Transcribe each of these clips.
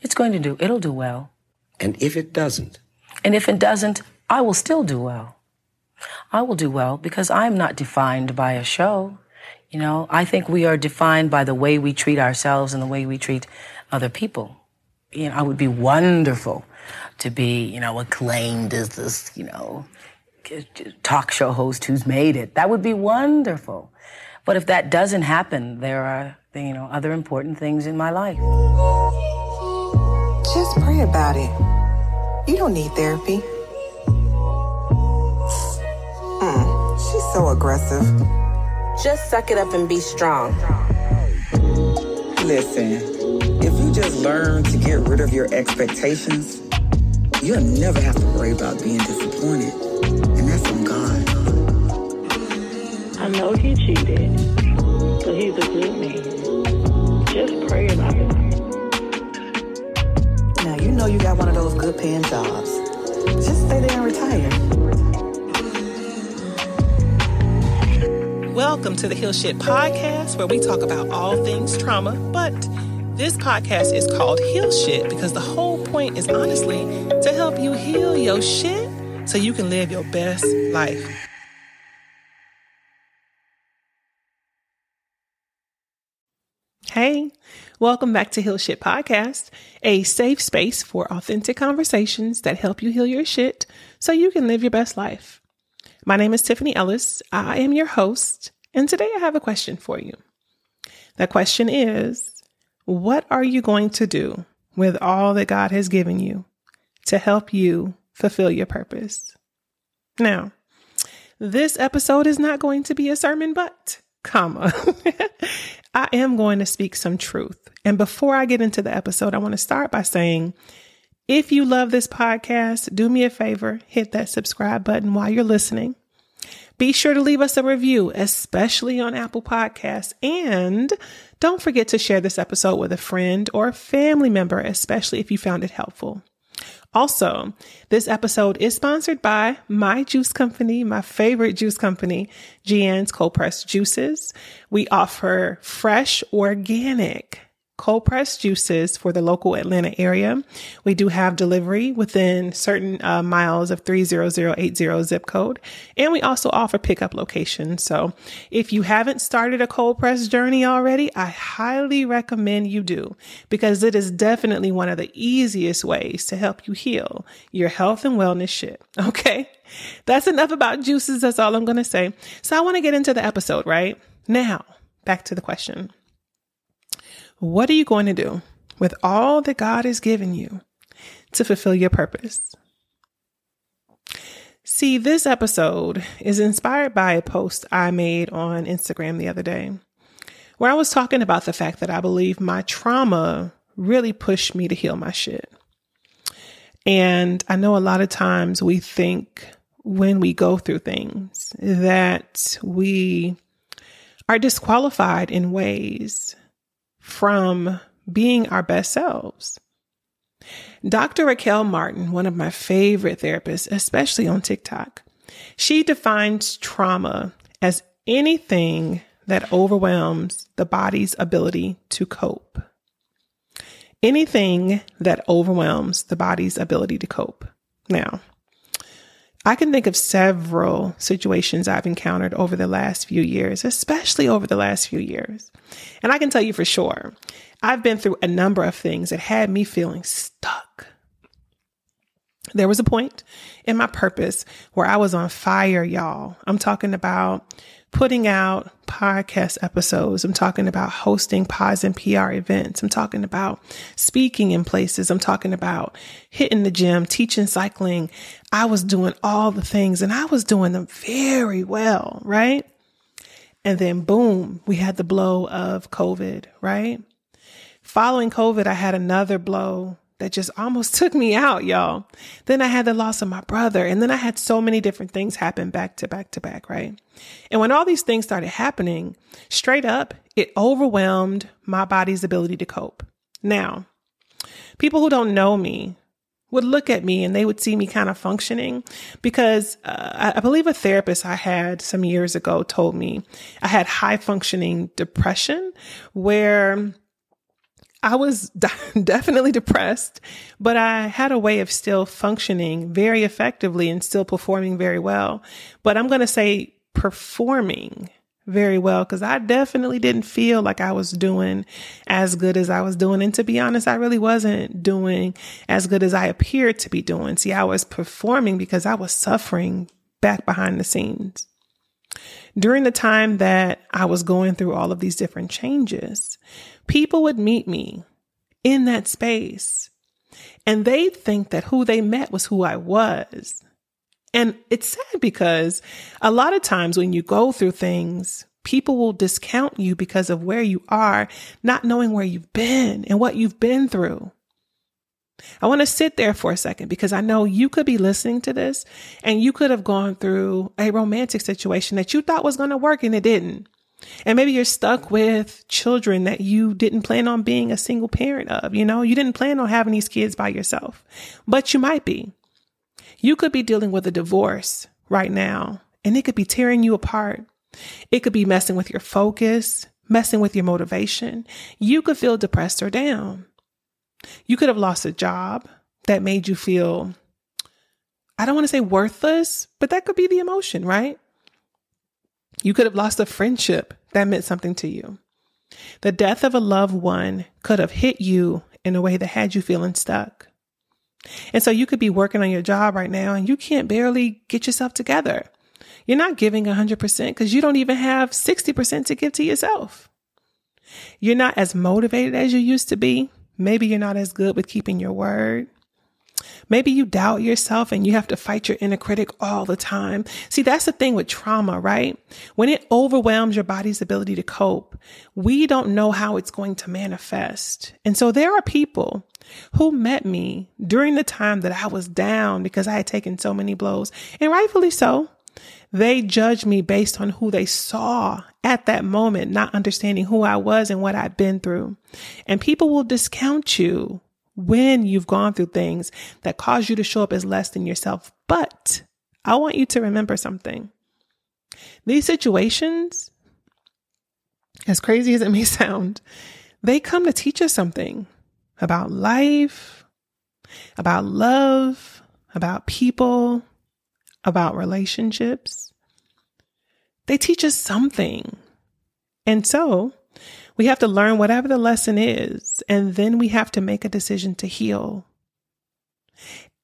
It's going to do, it'll do well. And if it doesn't? And if it doesn't, I will still do well. I will do well because I'm not defined by a show. You know, I think we are defined by the way we treat ourselves and the way we treat other people. You know, I would be wonderful to be, you know, acclaimed as this, you know, talk show host who's made it. That would be wonderful. But if that doesn't happen, there are, you know, other important things in my life. Just pray about it. You don't need therapy. Mm, she's so aggressive. Just suck it up and be strong. Listen, if you just learn to get rid of your expectations, you'll never have to worry about being disappointed. And that's on God. I know he cheated, but he's a good man. Just pray about it. Know you got one of those good paying jobs. Just stay there and retire. Welcome to the Heal Shit Podcast, where we talk about all things trauma. But this podcast is called Heal Shit because the whole point is honestly to help you heal your shit so you can live your best life. Welcome back to Heal Shit Podcast, a safe space for authentic conversations that help you heal your shit so you can live your best life. My name is Tiffany Ellis. I am your host, and today I have a question for you. The question is What are you going to do with all that God has given you to help you fulfill your purpose? Now, this episode is not going to be a sermon, but, comma, I am going to speak some truth. And before I get into the episode, I want to start by saying, if you love this podcast, do me a favor, hit that subscribe button while you're listening. Be sure to leave us a review, especially on Apple Podcasts. And don't forget to share this episode with a friend or a family member, especially if you found it helpful. Also, this episode is sponsored by my juice company, my favorite juice company, Gian's Cold Pressed Juices. We offer fresh, organic, cold pressed juices for the local Atlanta area. We do have delivery within certain uh, miles of 30080 zip code. And we also offer pickup locations. So if you haven't started a cold press journey already, I highly recommend you do because it is definitely one of the easiest ways to help you heal your health and wellness shit. Okay. That's enough about juices. That's all I'm going to say. So I want to get into the episode, right? Now, back to the question. What are you going to do with all that God has given you to fulfill your purpose? See, this episode is inspired by a post I made on Instagram the other day where I was talking about the fact that I believe my trauma really pushed me to heal my shit. And I know a lot of times we think when we go through things that we are disqualified in ways from being our best selves. Dr. Raquel Martin, one of my favorite therapists, especially on TikTok, she defines trauma as anything that overwhelms the body's ability to cope. Anything that overwhelms the body's ability to cope. Now, I can think of several situations I've encountered over the last few years, especially over the last few years. And I can tell you for sure, I've been through a number of things that had me feeling stuck. There was a point in my purpose where I was on fire, y'all. I'm talking about putting out podcast episodes. I'm talking about hosting pods and PR events. I'm talking about speaking in places. I'm talking about hitting the gym, teaching cycling. I was doing all the things and I was doing them very well, right? And then boom, we had the blow of COVID, right? Following COVID, I had another blow that just almost took me out, y'all. Then I had the loss of my brother, and then I had so many different things happen back to back to back, right? And when all these things started happening, straight up, it overwhelmed my body's ability to cope. Now, people who don't know me would look at me and they would see me kind of functioning because uh, I believe a therapist I had some years ago told me I had high functioning depression where I was definitely depressed, but I had a way of still functioning very effectively and still performing very well. But I'm going to say performing very well because I definitely didn't feel like I was doing as good as I was doing. And to be honest, I really wasn't doing as good as I appeared to be doing. See, I was performing because I was suffering back behind the scenes. During the time that I was going through all of these different changes, people would meet me in that space and they'd think that who they met was who I was. And it's sad because a lot of times when you go through things, people will discount you because of where you are, not knowing where you've been and what you've been through. I want to sit there for a second because I know you could be listening to this and you could have gone through a romantic situation that you thought was going to work and it didn't. And maybe you're stuck with children that you didn't plan on being a single parent of. You know, you didn't plan on having these kids by yourself, but you might be. You could be dealing with a divorce right now and it could be tearing you apart. It could be messing with your focus, messing with your motivation. You could feel depressed or down. You could have lost a job that made you feel, I don't want to say worthless, but that could be the emotion, right? You could have lost a friendship that meant something to you. The death of a loved one could have hit you in a way that had you feeling stuck. And so you could be working on your job right now and you can't barely get yourself together. You're not giving 100% because you don't even have 60% to give to yourself. You're not as motivated as you used to be. Maybe you're not as good with keeping your word. Maybe you doubt yourself and you have to fight your inner critic all the time. See, that's the thing with trauma, right? When it overwhelms your body's ability to cope, we don't know how it's going to manifest. And so there are people who met me during the time that I was down because I had taken so many blows, and rightfully so. They judged me based on who they saw at that moment, not understanding who I was and what I've been through. And people will discount you when you've gone through things that cause you to show up as less than yourself. But I want you to remember something. These situations, as crazy as it may sound, they come to teach us something about life, about love, about people, about relationships. They teach us something. And so we have to learn whatever the lesson is, and then we have to make a decision to heal.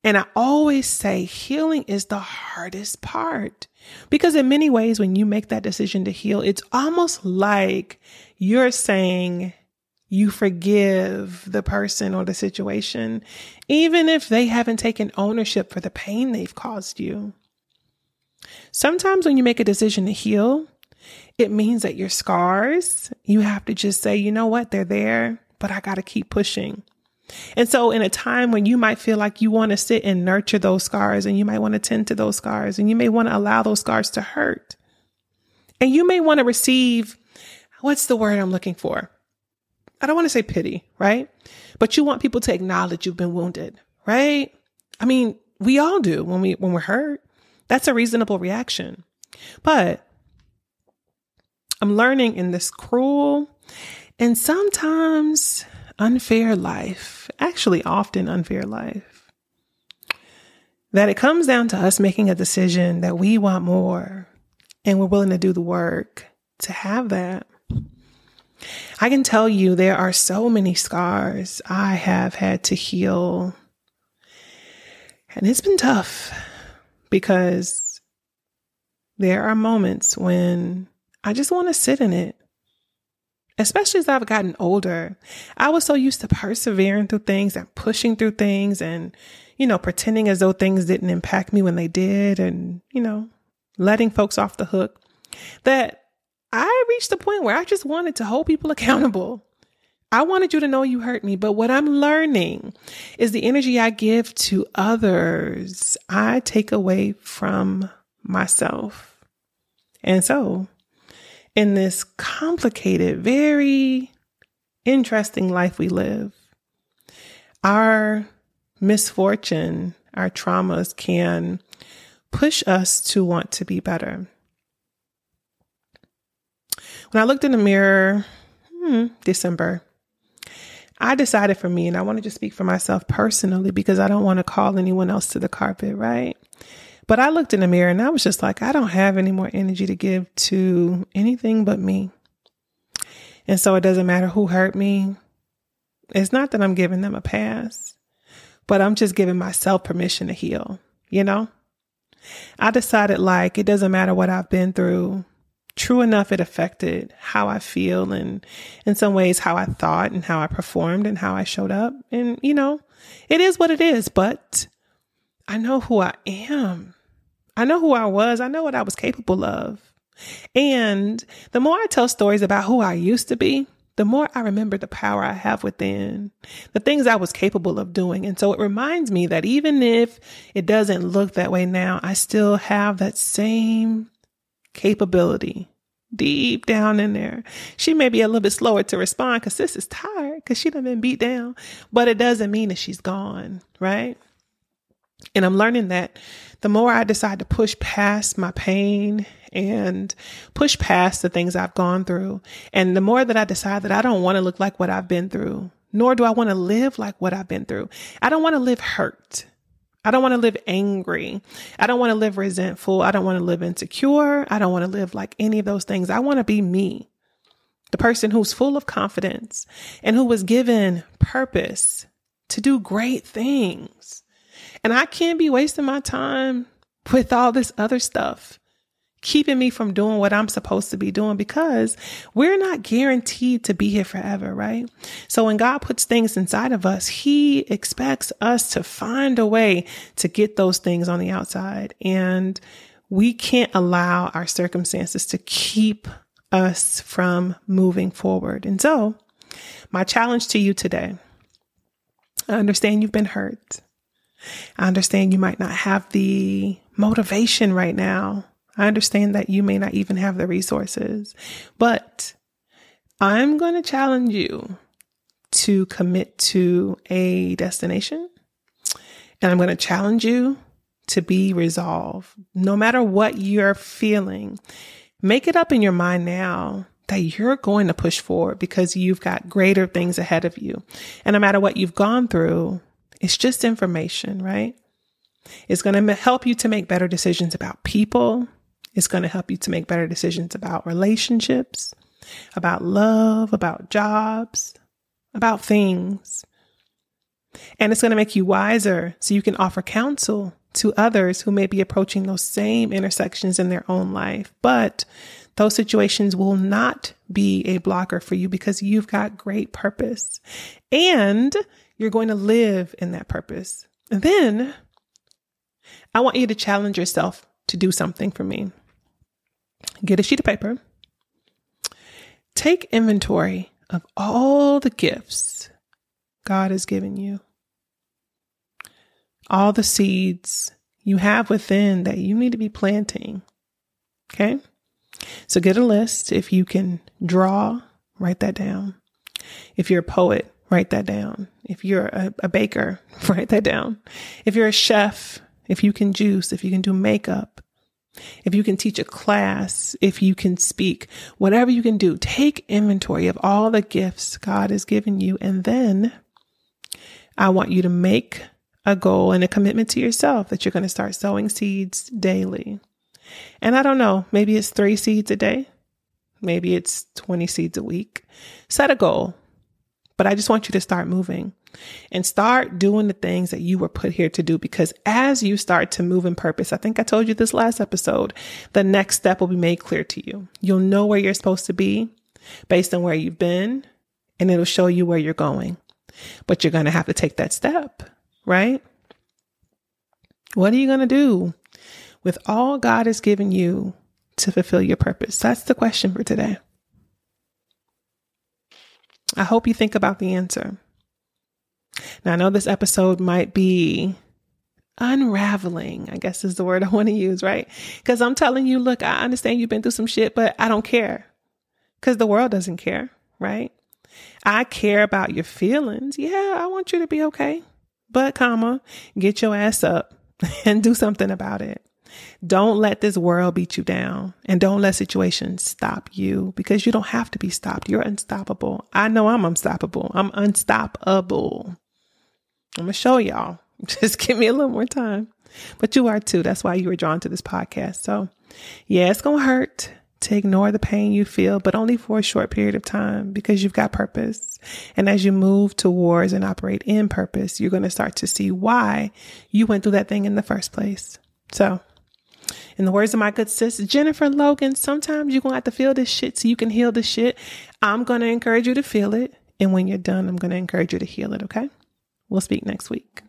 And I always say healing is the hardest part because, in many ways, when you make that decision to heal, it's almost like you're saying, you forgive the person or the situation, even if they haven't taken ownership for the pain they've caused you. Sometimes when you make a decision to heal, it means that your scars, you have to just say, you know what, they're there, but I got to keep pushing. And so, in a time when you might feel like you want to sit and nurture those scars, and you might want to tend to those scars, and you may want to allow those scars to hurt, and you may want to receive what's the word I'm looking for? I don't want to say pity, right? But you want people to acknowledge you've been wounded, right? I mean, we all do when we when we're hurt. That's a reasonable reaction. But I'm learning in this cruel and sometimes unfair life, actually often unfair life, that it comes down to us making a decision that we want more and we're willing to do the work to have that. I can tell you there are so many scars I have had to heal. And it's been tough because there are moments when I just want to sit in it. Especially as I've gotten older, I was so used to persevering through things and pushing through things and, you know, pretending as though things didn't impact me when they did and, you know, letting folks off the hook that I reached the point where I just wanted to hold people accountable. I wanted you to know you hurt me, but what I'm learning is the energy I give to others, I take away from myself. And so, in this complicated, very interesting life we live, our misfortune, our traumas can push us to want to be better. When I looked in the mirror, hmm, December, I decided for me, and I want to just speak for myself personally because I don't want to call anyone else to the carpet, right? But I looked in the mirror and I was just like, I don't have any more energy to give to anything but me. And so it doesn't matter who hurt me. It's not that I'm giving them a pass, but I'm just giving myself permission to heal, you know? I decided like it doesn't matter what I've been through. True enough, it affected how I feel and in some ways how I thought and how I performed and how I showed up. And, you know, it is what it is, but I know who I am. I know who I was. I know what I was capable of. And the more I tell stories about who I used to be, the more I remember the power I have within, the things I was capable of doing. And so it reminds me that even if it doesn't look that way now, I still have that same capability deep down in there. She may be a little bit slower to respond because sis is tired because she done been beat down, but it doesn't mean that she's gone, right? And I'm learning that the more I decide to push past my pain and push past the things I've gone through, and the more that I decide that I don't want to look like what I've been through, nor do I want to live like what I've been through. I don't want to live hurt. I don't want to live angry. I don't want to live resentful. I don't want to live insecure. I don't want to live like any of those things. I want to be me, the person who's full of confidence and who was given purpose to do great things. And I can't be wasting my time with all this other stuff, keeping me from doing what I'm supposed to be doing because we're not guaranteed to be here forever, right? So when God puts things inside of us, He expects us to find a way to get those things on the outside. And we can't allow our circumstances to keep us from moving forward. And so, my challenge to you today I understand you've been hurt. I understand you might not have the motivation right now. I understand that you may not even have the resources, but I'm going to challenge you to commit to a destination. And I'm going to challenge you to be resolved. No matter what you're feeling, make it up in your mind now that you're going to push forward because you've got greater things ahead of you. And no matter what you've gone through, it's just information, right? It's going to help you to make better decisions about people. It's going to help you to make better decisions about relationships, about love, about jobs, about things. And it's going to make you wiser so you can offer counsel to others who may be approaching those same intersections in their own life. But those situations will not be a blocker for you because you've got great purpose. And you're going to live in that purpose. And then I want you to challenge yourself to do something for me. Get a sheet of paper. Take inventory of all the gifts God has given you, all the seeds you have within that you need to be planting. Okay? So get a list. If you can draw, write that down. If you're a poet, write that down. If you're a, a baker, write that down. If you're a chef, if you can juice, if you can do makeup, if you can teach a class, if you can speak, whatever you can do, take inventory of all the gifts God has given you. And then I want you to make a goal and a commitment to yourself that you're going to start sowing seeds daily. And I don't know, maybe it's three seeds a day. Maybe it's 20 seeds a week. Set a goal. But I just want you to start moving and start doing the things that you were put here to do. Because as you start to move in purpose, I think I told you this last episode, the next step will be made clear to you. You'll know where you're supposed to be based on where you've been, and it'll show you where you're going. But you're going to have to take that step, right? What are you going to do with all God has given you to fulfill your purpose? That's the question for today. I hope you think about the answer. Now, I know this episode might be unraveling, I guess is the word I want to use, right? Because I'm telling you, look, I understand you've been through some shit, but I don't care because the world doesn't care, right? I care about your feelings. Yeah, I want you to be okay, but, comma, get your ass up and do something about it. Don't let this world beat you down and don't let situations stop you because you don't have to be stopped. You're unstoppable. I know I'm unstoppable. I'm unstoppable. I'm going to show y'all. Just give me a little more time. But you are too. That's why you were drawn to this podcast. So, yeah, it's going to hurt to ignore the pain you feel, but only for a short period of time because you've got purpose. And as you move towards and operate in purpose, you're going to start to see why you went through that thing in the first place. So, in the words of my good sis, Jennifer Logan, sometimes you're going to have to feel this shit so you can heal this shit. I'm going to encourage you to feel it. And when you're done, I'm going to encourage you to heal it. Okay. We'll speak next week.